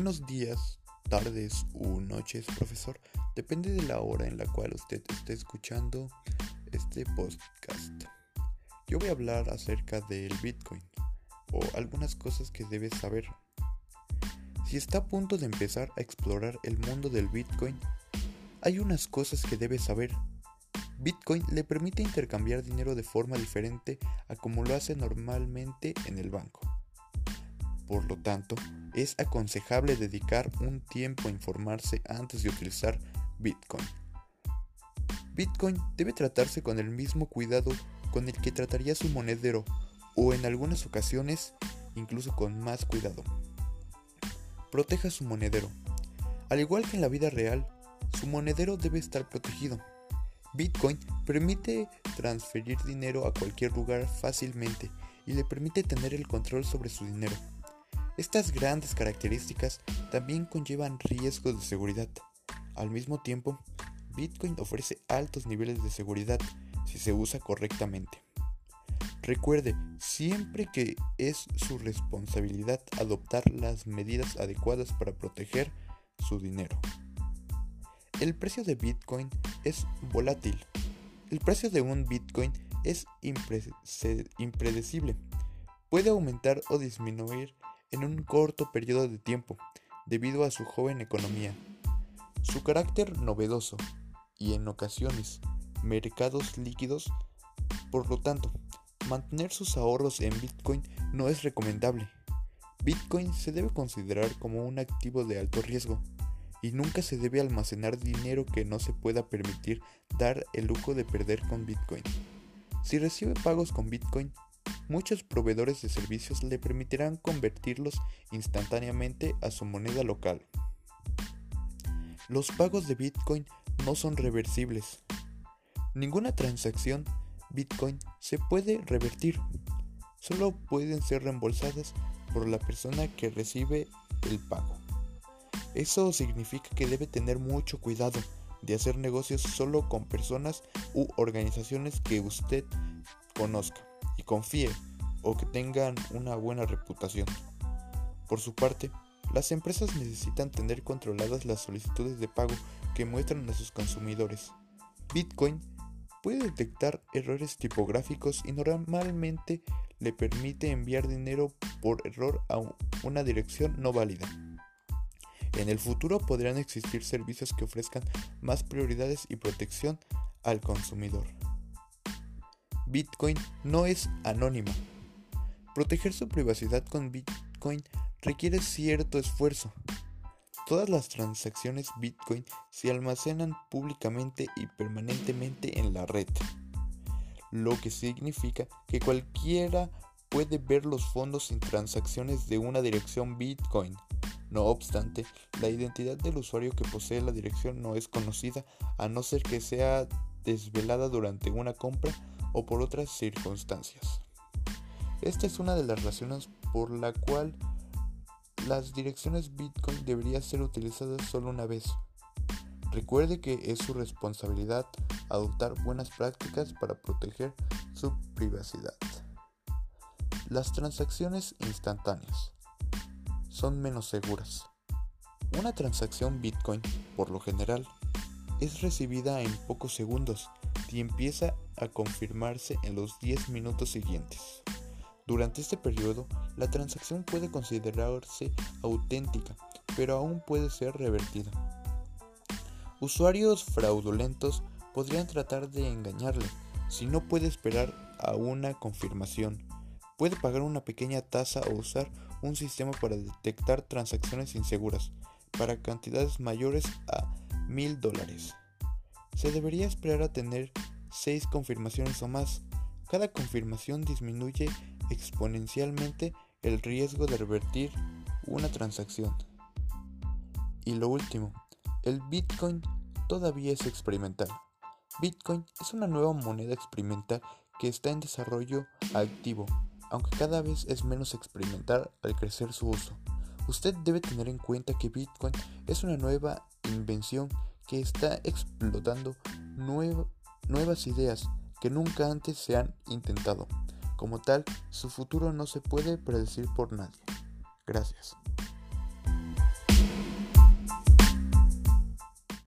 Buenos días, tardes o noches, profesor. Depende de la hora en la cual usted esté escuchando este podcast. Yo voy a hablar acerca del Bitcoin o algunas cosas que debes saber. Si está a punto de empezar a explorar el mundo del Bitcoin, hay unas cosas que debes saber. Bitcoin le permite intercambiar dinero de forma diferente a como lo hace normalmente en el banco. Por lo tanto, es aconsejable dedicar un tiempo a informarse antes de utilizar Bitcoin. Bitcoin debe tratarse con el mismo cuidado con el que trataría su monedero o en algunas ocasiones incluso con más cuidado. Proteja su monedero. Al igual que en la vida real, su monedero debe estar protegido. Bitcoin permite transferir dinero a cualquier lugar fácilmente y le permite tener el control sobre su dinero. Estas grandes características también conllevan riesgos de seguridad. Al mismo tiempo, Bitcoin ofrece altos niveles de seguridad si se usa correctamente. Recuerde siempre que es su responsabilidad adoptar las medidas adecuadas para proteger su dinero. El precio de Bitcoin es volátil. El precio de un Bitcoin es impredecible. Puede aumentar o disminuir en un corto periodo de tiempo, debido a su joven economía, su carácter novedoso y en ocasiones mercados líquidos. Por lo tanto, mantener sus ahorros en Bitcoin no es recomendable. Bitcoin se debe considerar como un activo de alto riesgo y nunca se debe almacenar dinero que no se pueda permitir dar el lujo de perder con Bitcoin. Si recibe pagos con Bitcoin, Muchos proveedores de servicios le permitirán convertirlos instantáneamente a su moneda local. Los pagos de Bitcoin no son reversibles. Ninguna transacción Bitcoin se puede revertir. Solo pueden ser reembolsadas por la persona que recibe el pago. Eso significa que debe tener mucho cuidado de hacer negocios solo con personas u organizaciones que usted conozca y confíe o que tengan una buena reputación. Por su parte, las empresas necesitan tener controladas las solicitudes de pago que muestran a sus consumidores. Bitcoin puede detectar errores tipográficos y normalmente le permite enviar dinero por error a una dirección no válida. En el futuro podrán existir servicios que ofrezcan más prioridades y protección al consumidor. Bitcoin no es anónimo. Proteger su privacidad con Bitcoin requiere cierto esfuerzo. Todas las transacciones Bitcoin se almacenan públicamente y permanentemente en la red, lo que significa que cualquiera puede ver los fondos sin transacciones de una dirección Bitcoin. No obstante, la identidad del usuario que posee la dirección no es conocida a no ser que sea desvelada durante una compra o por otras circunstancias. Esta es una de las razones por la cual las direcciones Bitcoin deberían ser utilizadas solo una vez. Recuerde que es su responsabilidad adoptar buenas prácticas para proteger su privacidad. Las transacciones instantáneas son menos seguras. Una transacción Bitcoin, por lo general, es recibida en pocos segundos y empieza a confirmarse en los 10 minutos siguientes. Durante este periodo, la transacción puede considerarse auténtica, pero aún puede ser revertida. Usuarios fraudulentos podrían tratar de engañarle si no puede esperar a una confirmación. Puede pagar una pequeña tasa o usar un sistema para detectar transacciones inseguras para cantidades mayores a mil dólares. Se debería esperar a tener 6 confirmaciones o más. Cada confirmación disminuye exponencialmente el riesgo de revertir una transacción. Y lo último, el Bitcoin todavía es experimental. Bitcoin es una nueva moneda experimental que está en desarrollo activo, aunque cada vez es menos experimental al crecer su uso. Usted debe tener en cuenta que Bitcoin es una nueva invención que está explotando nuevas ideas que nunca antes se han intentado. Como tal, su futuro no se puede predecir por nadie. Gracias.